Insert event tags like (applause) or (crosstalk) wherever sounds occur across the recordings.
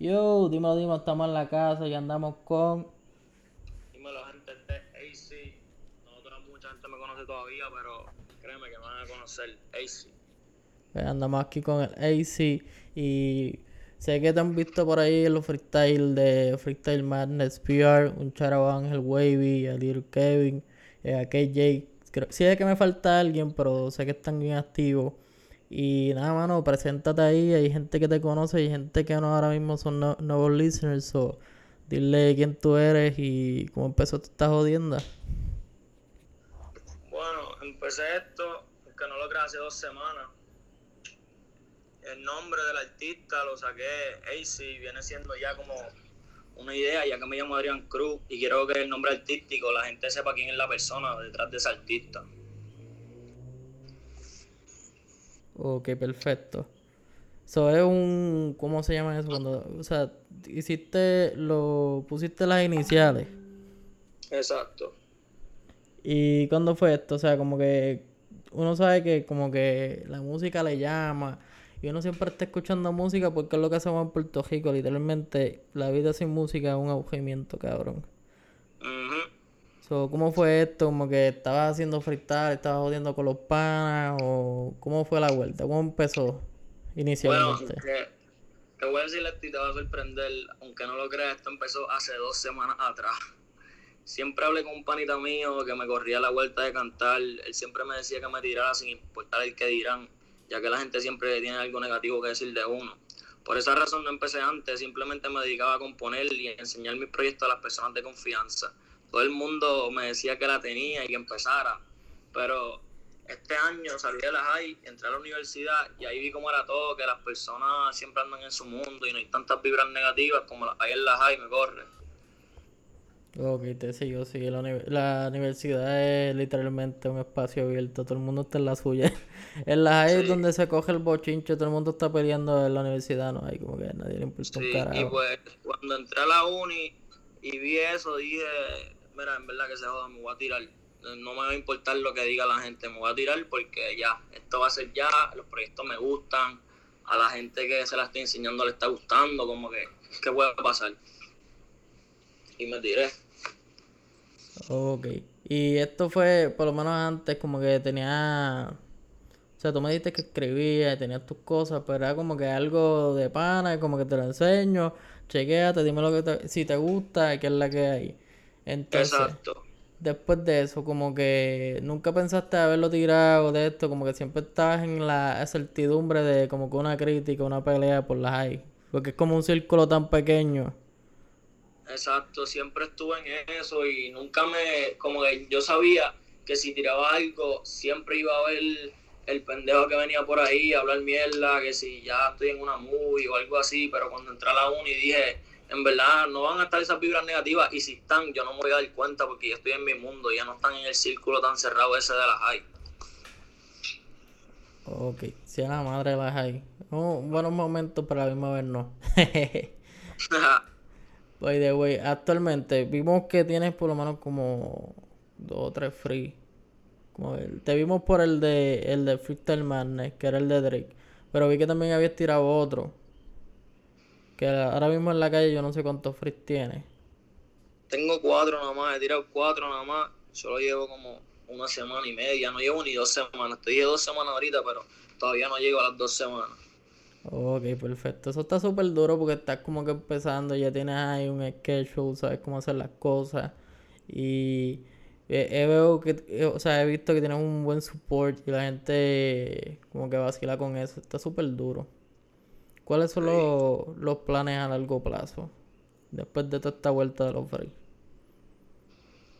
Yo, dímelo, dímelo, estamos en la casa y andamos con. Dímelo, gente, este es AC. Nosotros, mucha gente me conoce todavía, pero créeme que me van a conocer. AC. Pues andamos aquí con el AC y sé que te han visto por ahí los freestyle de Freestyle Madness PR, un charabo Ángel Wavy, a Little Kevin, eh, a KJ. Creo, sí es que me falta alguien, pero sé que están bien activos. Y nada, mano, preséntate ahí. Hay gente que te conoce y gente que no ahora mismo son no- nuevos listeners. So, dile quién tú eres y cómo empezó esta jodienda. Bueno, empecé esto, que no lo creé hace dos semanas. El nombre del artista lo saqué AC, viene siendo ya como una idea, ya que me llamo Adrián Cruz y quiero que el nombre artístico la gente sepa quién es la persona detrás de ese artista. Ok, perfecto. Eso es un. ¿Cómo se llama eso? Cuando. O sea, hiciste. Lo. Pusiste las iniciales. Exacto. ¿Y cuándo fue esto? O sea, como que. Uno sabe que, como que la música le llama. Y uno siempre está escuchando música porque es lo que hacemos en Puerto Rico. Literalmente, la vida sin música es un aburrimiento, cabrón. So, ¿cómo fue esto? ¿Como que estabas haciendo freestyle, estabas jodiendo con los panas? ¿O cómo fue la vuelta? ¿Cómo empezó Bueno, inicialmente? que- te voy a decir a ti, te va a sorprender, aunque no lo creas, esto empezó hace dos semanas atrás. Siempre hablé con un panita mío que me corría la vuelta de cantar, él siempre me decía que me tirara sin importar el que dirán, ya que la gente siempre tiene algo negativo que decir de uno. Por esa razón no empecé antes, simplemente me dedicaba a componer y a enseñar mis proyectos a las personas de confianza. Todo el mundo me decía que la tenía y que empezara, pero este año salí de la high, entré a la universidad y ahí vi cómo era todo, que las personas siempre andan en su mundo y no hay tantas vibras negativas como las hay en la high, me corre. Ok, te sigo, sí. La, uni- la universidad es literalmente un espacio abierto. Todo el mundo está en la suya. (laughs) En la high es donde se coge el bochinche. Todo el mundo está peleando en la universidad. No hay como que a nadie le importa un Sí, y carajo. pues cuando entré a la uni y vi eso, dije, en verdad que se joda, me voy a tirar. No me va a importar lo que diga la gente, me voy a tirar porque ya, esto va a ser ya, los proyectos me gustan, a la gente que se la estoy enseñando le está gustando, como que, ¿qué puede pasar? Y me tiré. Ok. Y esto fue, por lo menos antes, como que tenía. O sea, tú me dijiste que escribías, tenías tus cosas, pero era como que algo de pana, como que te lo enseño, chequéate, dime lo que te, si te gusta, qué es la que hay. Entonces. Exacto. Después de eso, como que nunca pensaste haberlo tirado de esto, como que siempre estabas en la certidumbre de como que una crítica, una pelea por las hay. Porque es como un círculo tan pequeño. Exacto, siempre estuve en eso y nunca me, como que yo sabía que si tiraba algo, siempre iba a haber el pendejo que venía por ahí a hablar mierda, que si ya estoy en una movie o algo así, pero cuando entré a la uni dije, en verdad no van a estar esas vibras negativas y si están, yo no me voy a dar cuenta porque yo estoy en mi mundo, ya no están en el círculo tan cerrado ese de la high. Ok, si a la madre las hay. Un buenos momentos, pero a la misma vez no. (laughs) By the way, actualmente vimos que tienes por lo menos como dos o tres free. Como el- te vimos por el de el de Freestyle Madness, que era el de Drake. Pero vi que también habías tirado otro. Que ahora mismo en la calle yo no sé cuántos free tienes. Tengo cuatro nada más, he tirado cuatro nada más, solo llevo como una semana y media, no llevo ni dos semanas, estoy de dos semanas ahorita, pero todavía no llego a las dos semanas. Ok, perfecto. Eso está súper duro porque estás como que empezando, ya tienes ahí un schedule, sabes cómo hacer las cosas. Y eh, eh, veo que, eh, o sea, he visto que tienes un buen support y la gente como que vacila con eso. Está súper duro. ¿Cuáles son los, los planes a largo plazo? Después de toda esta vuelta de los free.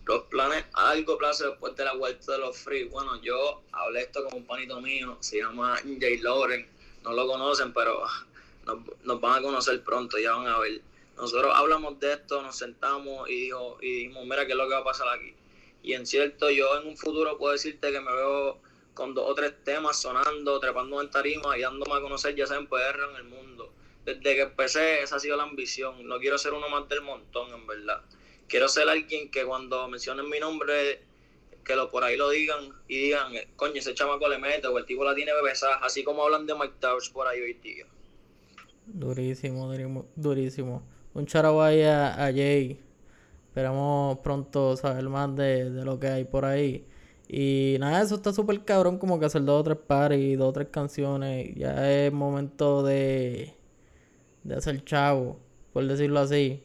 Los planes a largo plazo después de la vuelta de los free. Bueno, yo hablé esto con un panito mío, se llama Jay Loren. No lo conocen, pero (laughs) nos, nos van a conocer pronto, ya van a ver. Nosotros hablamos de esto, nos sentamos y, dijo, y dijimos, mira qué es lo que va a pasar aquí. Y en cierto, yo en un futuro puedo decirte que me veo con dos o tres temas sonando, trepando en tarima y dándome a conocer ya sea en en el mundo. Desde que empecé, esa ha sido la ambición. No quiero ser uno más del montón, en verdad quiero ser alguien que cuando mencionen mi nombre, que lo por ahí lo digan y digan, coño, ese chamaco le mete o el tipo la tiene bebesa, así como hablan de Mike Towers por ahí hoy día. Durísimo, durísimo. Un charaguay a, a Jay. Esperamos pronto saber más de, de, lo que hay por ahí. Y nada, eso está súper cabrón, como que hacer dos o tres pares dos o tres canciones. Ya es momento de, de hacer chavo, por decirlo así.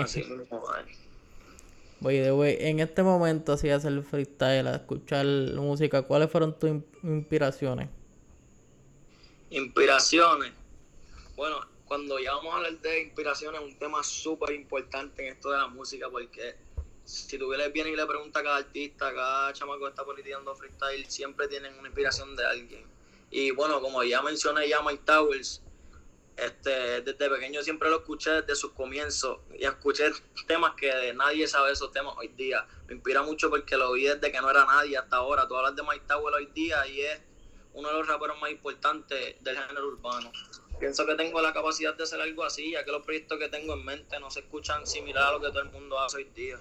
Así (laughs) Oye, de en este momento así hacer freestyle, a escuchar música, ¿cuáles fueron tus inspiraciones? Inspiraciones. Bueno, cuando ya vamos a hablar de inspiraciones, es un tema súper importante en esto de la música, porque si tú vienes y le preguntas a cada artista, cada chamaco que está politizando freestyle, siempre tienen una inspiración de alguien. Y bueno, como ya mencioné ya Mike Towers, este, desde pequeño siempre lo escuché desde sus comienzos y escuché temas que nadie sabe esos temas hoy día. Me inspira mucho porque lo vi desde que no era nadie hasta ahora. Tú hablas de Mike Tower hoy día y es uno de los raperos más importantes del género urbano. Pienso que tengo la capacidad de hacer algo así, ya que los proyectos que tengo en mente no se escuchan similar a lo que todo el mundo hace hoy día.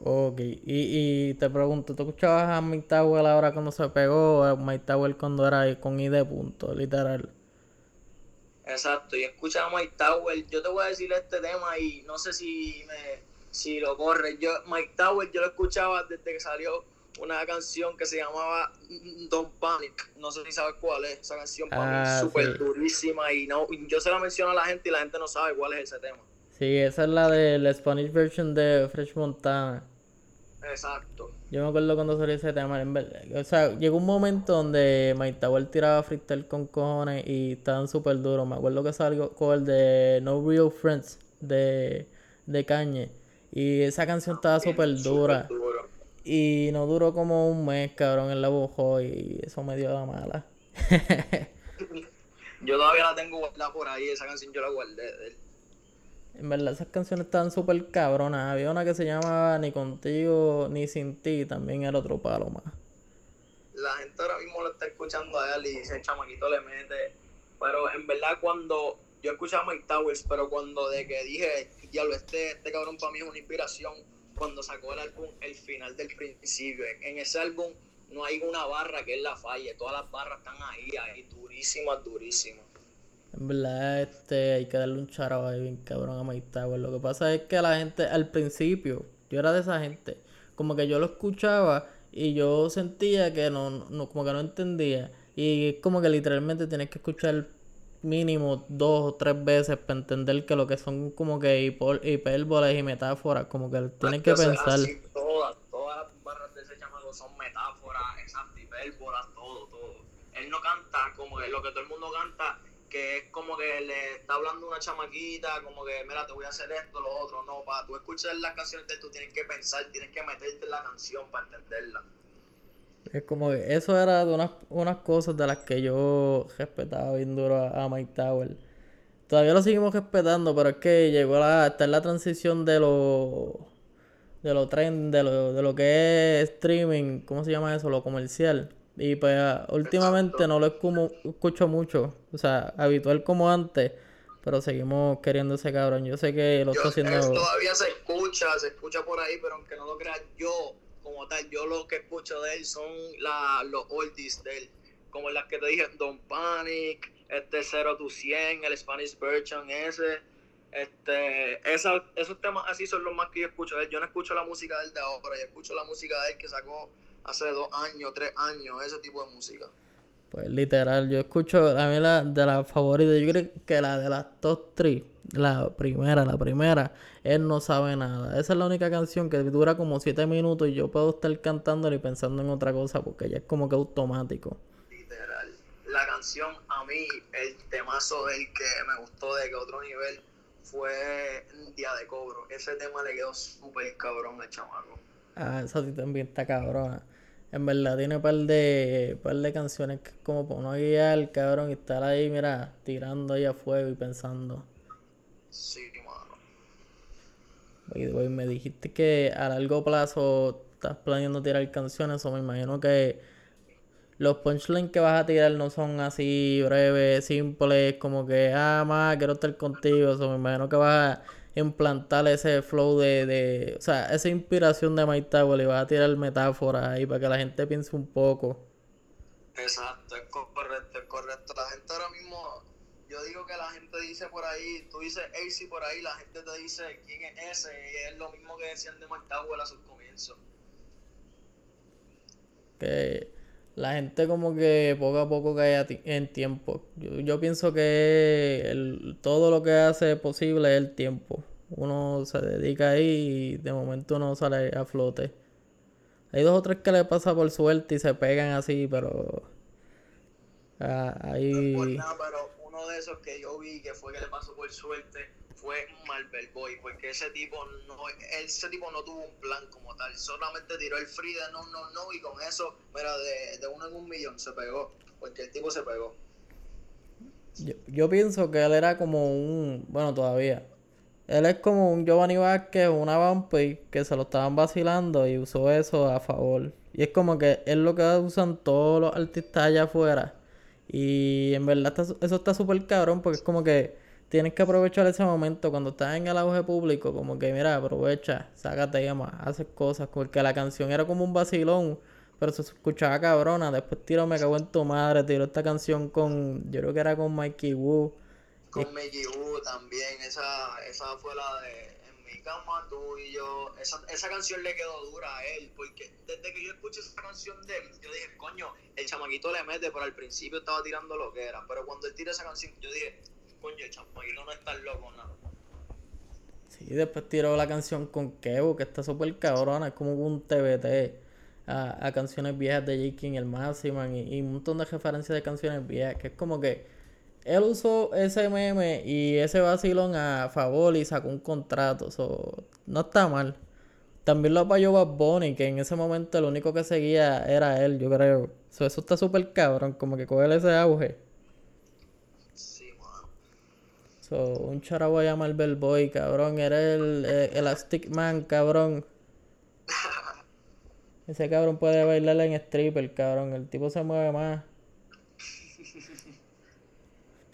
Ok, y, y te pregunto, ¿tú escuchabas a Mike Tower ahora cuando se pegó a Mike Tower cuando era con ID punto, literal? Exacto, y escucha a Mike Tower. Yo te voy a decir este tema y no sé si me si lo corre. Yo, Mike Tower, yo lo escuchaba desde que salió una canción que se llamaba Don't Panic. No sé si sabes cuál es. Esa canción para mí ah, súper durísima y no, yo se la menciono a la gente y la gente no sabe cuál es ese tema. Sí, esa es la de la Spanish version de Fresh Montana. Exacto. Yo me acuerdo cuando salió ese tema. o sea, llegó un momento donde Mike Tower tiraba freestyle con cojones y estaban súper duros. Me acuerdo que salió con el de No Real Friends de, de Kanye. Y esa canción estaba súper dura. Y no duró como un mes, cabrón, en la bujó y eso me dio la mala. (laughs) (laughs) yo todavía la tengo guardada por ahí, esa canción yo la guardé de él. En verdad, esas canciones estaban súper cabronas. Había una que se llamaba Ni contigo ni sin ti, también era otro palo más. La gente ahora mismo lo está escuchando a él y ese chamaquito le mete. Pero en verdad, cuando yo escuchaba Mike Towers, pero cuando de que dije, diablo, este, este cabrón para mí es una inspiración, cuando sacó el álbum El final del principio. En, ese álbum no hay una barra que él la falle, todas las barras están ahí, ahí, durísimas, durísimas. En verdad, este, hay que darle un charo ahí bien cabrón a Mike Tower. Lo que pasa es que la gente, al principio, yo era de esa gente, como que yo lo escuchaba y yo sentía que no, no como que no entendía. Y es como que literalmente tienes que escuchar mínimo dos o tres veces para entender que lo que son como que hipérboles y metáforas, como que tienes que pensar. todas, todas las barras de ese chamaco son metáforas, exacto, hipérbolas, todo, todo. Él no canta como que lo que todo el mundo canta que es como que le está hablando una chamaquita, como que, mira, te voy a hacer esto, lo otro. No, para tú escuchar las canciones de tú tienes que pensar, tienes que meterte en la canción para entenderla. Es como que eso era de unas, unas cosas de las que yo respetaba bien duro a, Mike Tower. Todavía lo seguimos respetando, pero es que llegó la, está en la transición de lo de lo trend, de lo, de lo que es streaming, ¿cómo se llama eso? Lo comercial. Y pues últimamente no lo escucho mucho, o sea, habitual como antes, pero seguimos queriendo ese cabrón. Yo sé que lo está haciendo. todavía se escucha, se escucha por ahí, pero aunque no lo creas, yo, como tal, yo lo que escucho de él son la, los oldies de él, como las que te dije, Don't Panic, este 0 to 100, el Spanish Version ese. Este, esa, esos temas así son los más que yo escucho de él. Yo no escucho la música de él de ahora, yo escucho la música de él que sacó hace dos años, tres años, ese tipo de música. Pues literal, yo escucho a mí la de las favoritas, yo creo que la de las top 3, la primera, la primera, él no sabe nada. Esa es la única canción que dura como siete minutos y yo puedo estar cantando y pensando en otra cosa porque ya es como que automático. Literal. La canción a mí, el temazo del que me gustó de que otro nivel fue Día de Cobro. Ese tema le quedó súper cabrón al chamaco. Ah, esa sí también está cabrona. En verdad tiene un par de, par de canciones que es como para uno guiar, cabrón, y estar ahí, mira, tirando ahí a fuego y pensando. Sí, mano. Oye, me dijiste que a largo plazo estás planeando tirar canciones, o me imagino que los punchlines que vas a tirar no son así breves, simples, como que, ah, más, quiero estar contigo, o me imagino que vas a implantar ese flow de, de, o sea, esa inspiración de Mike Tower y vas a tirar metáforas ahí para que la gente piense un poco. Exacto, es correcto, es correcto. La gente ahora mismo, yo te dice por ahí, tú dices AC por ahí, la gente te dice quién es ese, y es lo mismo que decían de McDowell a sus comienzos. Que la gente como que poco a poco cae en tiempo. Yo, pienso que el, todo lo que hace posible es el tiempo. Uno se dedica ahí y de momento uno sale a flote. Hay dos o tres que le pasa por suerte y se pegan así, pero... Ah, ahí... pero uno de esos que yo vi que fue que le pasó por suerte fue Marvel Boy, porque ese tipo no, ese tipo no tuvo un plan como tal, solamente tiró el free no, no, no, y con eso, mira, de, de uno en un millón se pegó, porque el tipo se pegó. Yo, yo pienso que él era como un, bueno, todavía, él es como un Giovanni Vázquez, una Vampy que se lo estaban vacilando y usó eso a favor. Y es como que es lo que usan todos los artistas allá afuera. Y en verdad eso está súper cabrón porque es como que tienes que aprovechar ese momento cuando estás en el auge público, como que mira, aprovecha, sácate temas, haces cosas, porque la canción era como un vacilón, pero se escuchaba cabrona, después tiro Me cago en tu madre, tiró esta canción con, yo creo que era con Mikey Wu. Con Mikey Wu también, esa, esa fue la de En mi cama, tú y yo, esa, esa canción le quedó dura a él, porque desde que yo escuché esa canción de él, yo dije, coño, el chamaquito le mete, pero al principio estaba tirando lo que era, pero cuando él tira esa canción, yo dije, coño, el no está loco, nada. Sí, después tiró la canción con Kevo, que está súper cabrona, es como un TBT a, canciones viejas de J. King, el Maximan, y, un montón de referencias de canciones viejas, que es como que él usó ese meme y ese vacilón a favor y sacó un contrato, so, no está mal. También lo apoyó Bad Bunny, que en ese momento el único que seguía era él, yo creo. eso está súper cabrón, como que coger ese auge. So, un charabo a Marvel Boy, cabrón. Era el, Elastic Man, cabrón. Ese cabrón puede bailar en stripper, cabrón. El tipo se mueve más.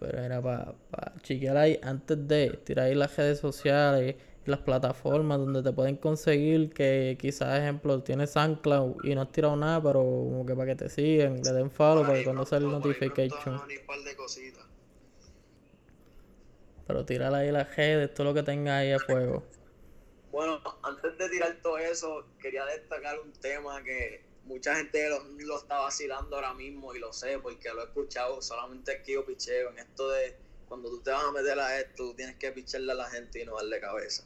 Pero era para pa chequear ahí antes de tirar ahí las redes sociales y las plataformas donde te pueden conseguir que quizás, ejemplo, tienes SoundCloud y no has tirado nada, pero como que para que te sigan, le den follow para que cuando sale el notification. Pero tirar ahí la G todo lo que tenga ahí a fuego. Bueno, antes de tirar todo eso, quería destacar un tema que mucha gente lo, está vacilando ahora mismo y lo sé porque lo he escuchado solamente aquí yo picheo en esto de cuando tú te vas a meter a esto, tú tienes que picharle a la gente y no darle cabeza.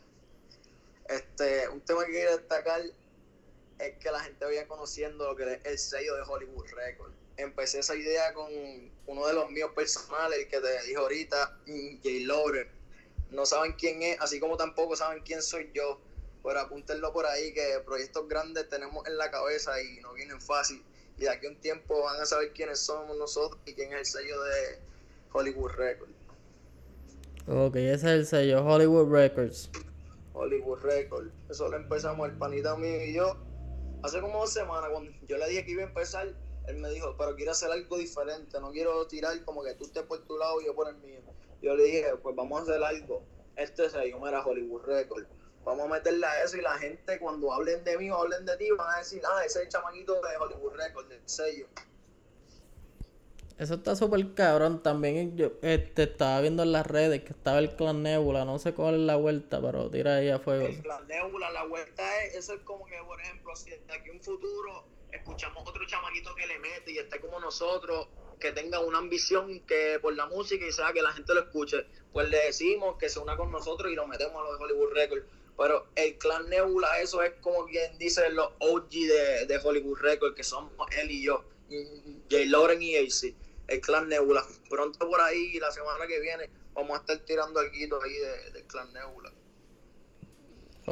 Este, un tema que quiero destacar es que la gente vaya conociendo lo que es el sello de Hollywood Records empecé esa idea con uno de los míos personales, que te dijo ahorita, Jay Lauren. No saben quién es, así como tampoco saben quién soy yo. Pero apúntenlo por ahí, que proyectos grandes tenemos en la cabeza y no vienen fácil. Y de aquí a un tiempo van a saber quiénes somos nosotros y quién es el sello de Hollywood Records. Ok, ese es el sello, Hollywood Records. Hollywood Records. Eso lo empezamos el panita mío y yo hace como dos semanas, cuando yo le dije que iba a empezar él me dijo, pero quiero hacer algo diferente, no quiero tirar como que tú estés por tu lado y yo por el mío. Yo le dije, pues vamos a hacer algo. Este sello me era Hollywood Record. Vamos a meterle a eso y la gente cuando hablen de mí o hablen de ti van a decir, ah, ese es el chamaquito de Hollywood Record, del sello. Eso está súper cabrón. También yo este, estaba viendo en las redes que estaba el Clan Nebula. No sé cuál es la vuelta, pero tira ahí a fuego. El Clan Nebula, la vuelta es, eso es como que, por ejemplo, si de aquí un futuro escuchamos otro chamaquito que le mete y esté como nosotros, que tenga una ambición que por la música y sea que la gente lo escuche, pues le decimos que se una con nosotros y lo metemos a los de Hollywood Records. Pero el clan Nebula, eso es como quien dice los OG de, de Hollywood Records, que somos él y yo, Jay Lauren y AC, el clan Nebula. Pronto por ahí, la semana que viene, vamos a estar tirando algo ahí del clan Nebula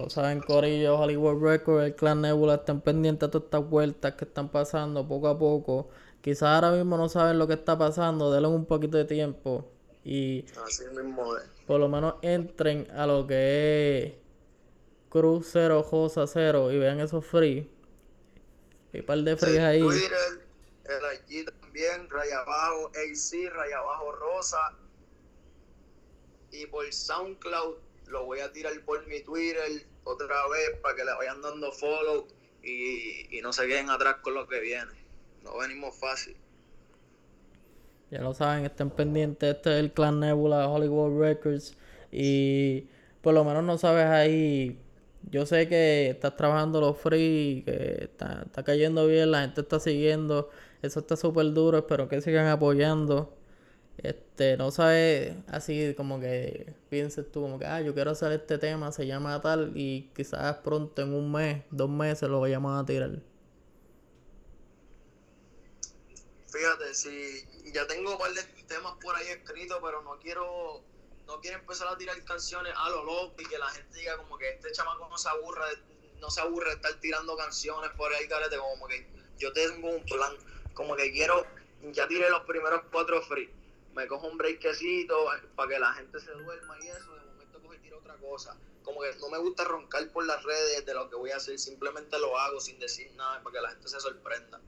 saben, Corillo, Hollywood Records, el Clan Nebula están pendientes de todas estas vueltas que están pasando poco a poco. Quizás ahora mismo no saben lo que está pasando, denle un poquito de tiempo y por lo menos entren a lo que es Cruz 0, Josa 0 y vean esos free. Y par de free ahí. Twitter, el IG también, raya abajo AC, raya abajo Rosa. Y por SoundCloud lo voy a tirar por mi Twitter otra vez para que le vayan dando follow y, no se queden atrás con lo que viene. No venimos fácil. Ya lo saben, estén pendientes. Este es el Clan Nebula Hollywood Records. Y por lo menos no sabes ahí. Yo sé que estás trabajando los free, que está, está cayendo bien, la gente está siguiendo. Eso está súper duro. Espero que sigan apoyando. Este, no sabes así como que pienses tú como que, ah, yo quiero hacer este tema, se llama tal, y quizás pronto en un mes, dos meses lo vayamos a tirar. Fíjate, si ya tengo un par de temas por ahí escritos, pero no quiero no quiero empezar a tirar canciones a lo loco y que la gente diga como que este chamaco no se aburre, no se aburre de estar tirando canciones por ahí, carete, como que yo tengo un plan, como que quiero, ya tiré los primeros cuatro free me cojo un breakcito para que la gente se duerma y eso, de momento cojo y tiro otra cosa. Como que no me gusta roncar por las redes de lo que voy a hacer, simplemente lo hago sin decir nada para que la gente se sorprenda.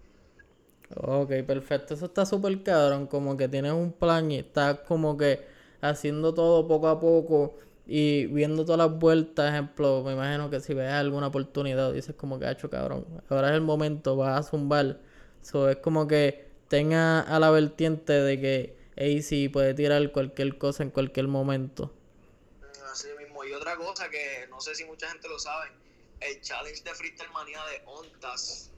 Ok, perfecto. Eso está súper cabrón. Como que tienes un plan y estás como que haciendo todo poco a poco y viendo todas las vueltas. Ejemplo, me imagino que si ves alguna oportunidad, dices como que ha hecho cabrón. Ahora es el momento, vas a zumbar. Eso es como que tenga a la vertiente de que AC puede tirar cualquier cosa en cualquier momento. Así mismo. Y otra cosa que no sé si mucha gente lo sabe, el challenge de Freestyle Manía de Ontas,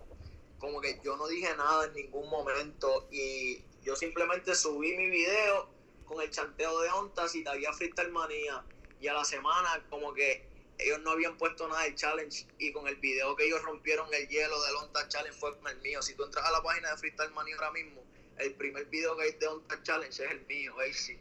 como que yo no dije nada en ningún momento y yo simplemente subí mi video con el chanteo de Ontas y todavía Freestyle Manía y a la semana como que ellos no habían puesto nada del challenge y con el video que ellos rompieron el hielo del Ontas Challenge fue el mío. Si tú entras a la página de Freestyle Manía ahora mismo, el primer video que hay de un Challenge es el mío, ahí sí.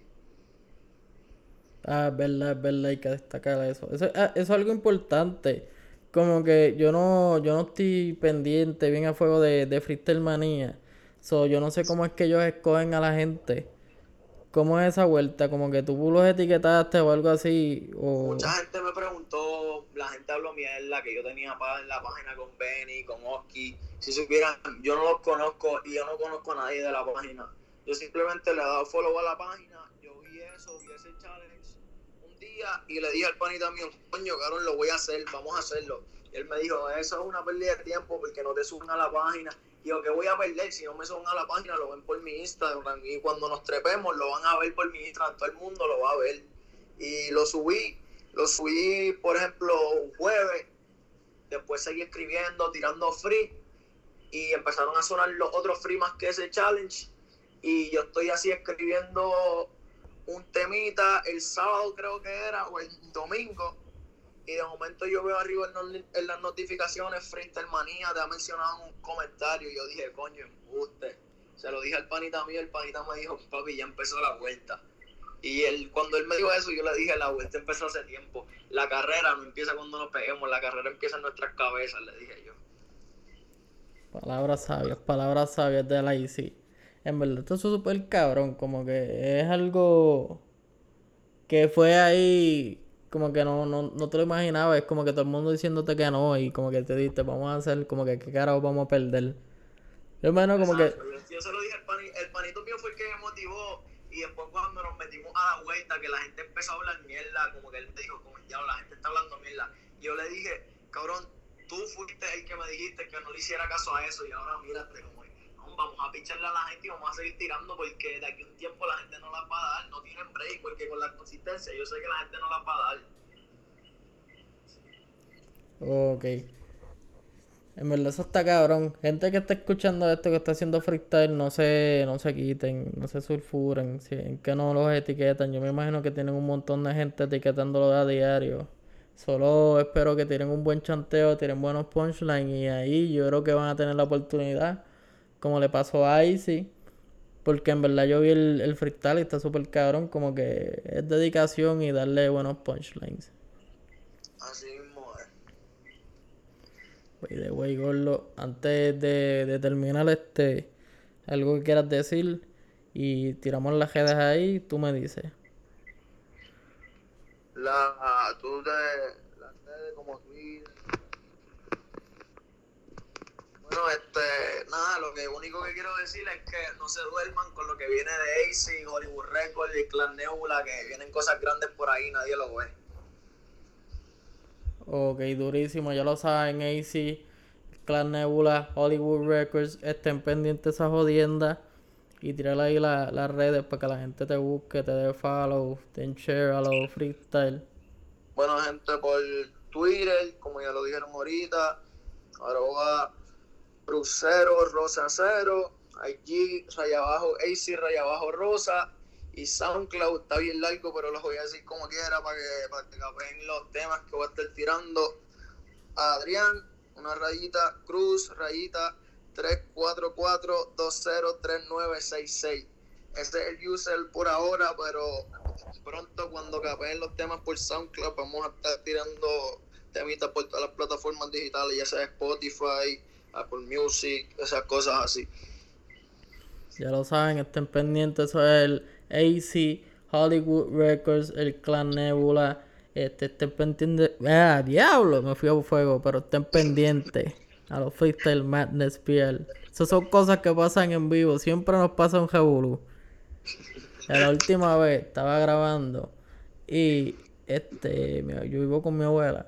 Ah, es verdad, es verdad, hay que destacar eso. Eso, ah, eso es algo importante. Como que yo no, yo no estoy pendiente bien a fuego de, de Freestyle Manía. So, yo no sé cómo es que ellos escogen a la gente. ¿Cómo es esa vuelta? Como que tú los etiquetaste o algo así. O... Mucha gente me preguntó, la gente habló mierda que yo tenía en la página con Benny, con Oski. Si supieran, yo no los conozco y yo no conozco a nadie de la página. Yo simplemente le he dado follow a la página, yo vi eso, vi ese challenge un día y le dije al panita mío, coño, cabrón, lo voy a hacer, vamos a hacerlo. Él me dijo, eso es una pérdida de tiempo porque no te suben a la página y lo que voy a perder si no me suben a la página lo ven por mi Instagram y cuando nos trepemos lo van a ver por mi Instagram, todo el mundo lo va a ver. Y lo subí, lo subí por ejemplo un jueves, después seguí escribiendo, tirando free y empezaron a sonar los otros free más que ese challenge y yo estoy así escribiendo un temita el sábado creo que era o el domingo y de momento yo veo arriba en, las notificaciones Freestyle Manía te ha mencionado un comentario y yo dije, coño, usted. Se lo dije al panita mío, el panita me dijo, papi, ya empezó la vuelta. Y él, cuando él me dijo eso, yo le dije, la vuelta empezó hace tiempo. La carrera no empieza cuando nos peguemos, la carrera empieza en nuestras cabezas, le dije yo. Palabras sabias, palabras sabias de la IC. En verdad, esto es súper cabrón, como que es algo que fue ahí como que no, no, no te lo imaginaba, es como que todo el mundo diciéndote que no y como que te diste, vamos a hacer como que qué carajo vamos a perder. Yo menos como que... Yo se lo dije, el, el panito mío fue el que me motivó y después cuando nos metimos a la vuelta, que la gente empezó a hablar mierda, como que él te dijo, como ya la gente está hablando mierda, yo le dije, cabrón, tú fuiste el que me dijiste que no le hiciera caso a eso y ahora mírate como vamos a picharle a la gente y vamos a seguir tirando porque de aquí un tiempo la gente no la va a dar, no tienen break, porque con la consistencia yo sé que la gente no la va a dar. Ok. En verdad eso está cabrón. Gente que está escuchando esto, que está haciendo freestyle, no se, no se quiten, no se sulfuren, en que no los etiquetan. Yo me imagino que tienen un montón de gente etiquetándolo a diario. Solo espero que tienen un buen chanteo, tienen buenos punchlines y ahí yo creo que van a tener la oportunidad como le pasó a Icy. Porque en verdad yo vi el, el freestyle y está súper cabrón. Como que es dedicación y darle buenos punchlines. Así mismo es. de wey, Gordo. Antes de, de terminar este, algo que quieras decir y tiramos las redes ahí, tú me dices. La, tú de, las redes como Twitter, bueno, este, nada, lo que único que quiero decir es que no se duerman con lo que viene de AC, Hollywood Records y Clan Nebula, que vienen cosas grandes por ahí, nadie lo ve. Ok, durísimo, ya lo saben, AC, Clan Nebula, Hollywood Records, estén pendientes esa jodienda. y tirar ahí las redes para que la gente te busque, te dé follow, te share a los freestyle. Bueno, gente, por Twitter, como ya lo dijeron ahorita, arroba crucero, rosa cero, IG, raya abajo, AC, raya abajo, rosa, y SoundCloud está bien largo, pero lo voy a decir como quiera para que, para que capen los temas que voy a estar tirando. Adrián, una rayita, Cruz, rayita, 344-203966. Ese es el user por ahora, pero pronto cuando capeen los temas por SoundCloud vamos a estar tirando temitas por todas las plataformas digitales, ya sea Spotify, Apple Music, esas cosas así. Ya lo saben, estén pendientes, eso es el AC, Hollywood Records, el Clan Nebula. Este, estén pendientes. ¡Ah, diablo! Me fui a fuego, pero estén pendientes a los Freestyle Madness PL. Esas son cosas que pasan en vivo. Siempre nos pasa un jabulu. La última vez estaba grabando y este, yo vivo con mi abuela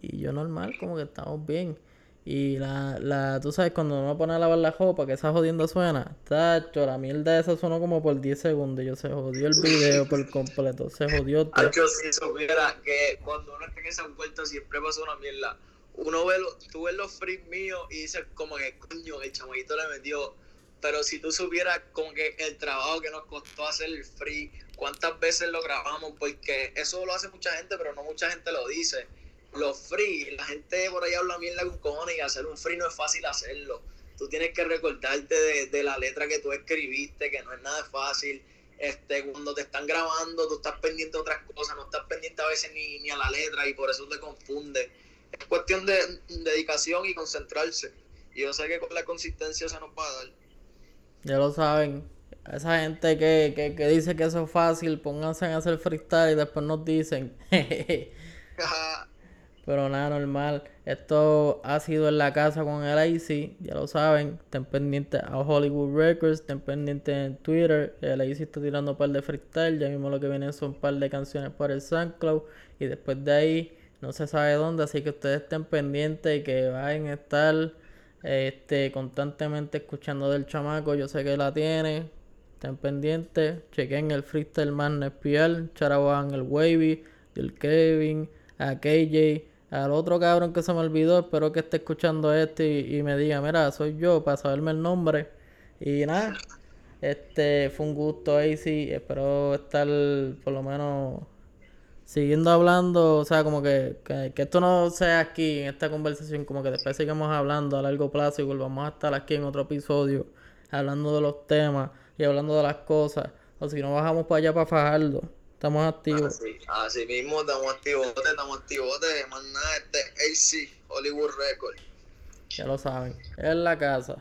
y yo normal, como que estamos bien. Y la, la, tú sabes, cuando uno pone a lavar la ropa, que esa jodiendo suena, tacho, la mierda esa sonó como por 10 segundos. Yo se jodió el video por completo, se jodió todo. Tacho, si supiera que cuando uno está en esa vuelta siempre pasa una mierda. Uno ve, lo, tú ves los freaks míos y dices como que, coño, el chamaguito le metió. Pero si tú supieras como que el trabajo que nos costó hacer el free, cuántas veces lo grabamos, porque eso lo hace mucha gente, pero no mucha gente lo dice los free, la gente por ahí habla mierda con cojones y hacer un free no es fácil hacerlo. Tú tienes que recordarte de, la letra que tú escribiste, que no es nada fácil. Este, cuando te están grabando, tú estás pendiente de otras cosas, no estás pendiente a veces ni, ni a la letra y por eso te confunde. Es cuestión de dedicación y concentrarse. Y yo sé que con la consistencia se nos va a dar. Ya lo saben. Esa gente que, que, que dice que eso es fácil, pónganse a hacer freestyle y después nos dicen. (laughs) Pero nada, normal. Esto ha sido en la casa con el AC, ya lo saben. Estén pendientes a Hollywood Records, estén pendientes en Twitter. El AC está tirando un par de freestyle. Ya mismo lo que viene son un par de canciones para el SoundCloud. Y después de ahí, no se sabe dónde. Así que ustedes estén pendientes y que vayan a estar este, constantemente escuchando del chamaco. Yo sé que la tiene. Estén pendientes. Chequen el freestyle man espial. Charaban el Wavy, el Kevin, a KJ al otro cabrón que se me olvidó, espero que esté escuchando este y, me diga, mira, soy yo, para saberme el nombre. Y nada, este fue un gusto sí, espero estar por lo menos siguiendo hablando, o sea, como que, que, esto no sea aquí en esta conversación, como que después sigamos hablando a largo plazo y volvamos a estar aquí en otro episodio, hablando de los temas y hablando de las cosas. O si no bajamos para allá para fajarlo. Estamos activos. Así, mismo, estamos activos, estamos activos. Más nada, este AC Hollywood Record. Ya lo saben. Es la casa.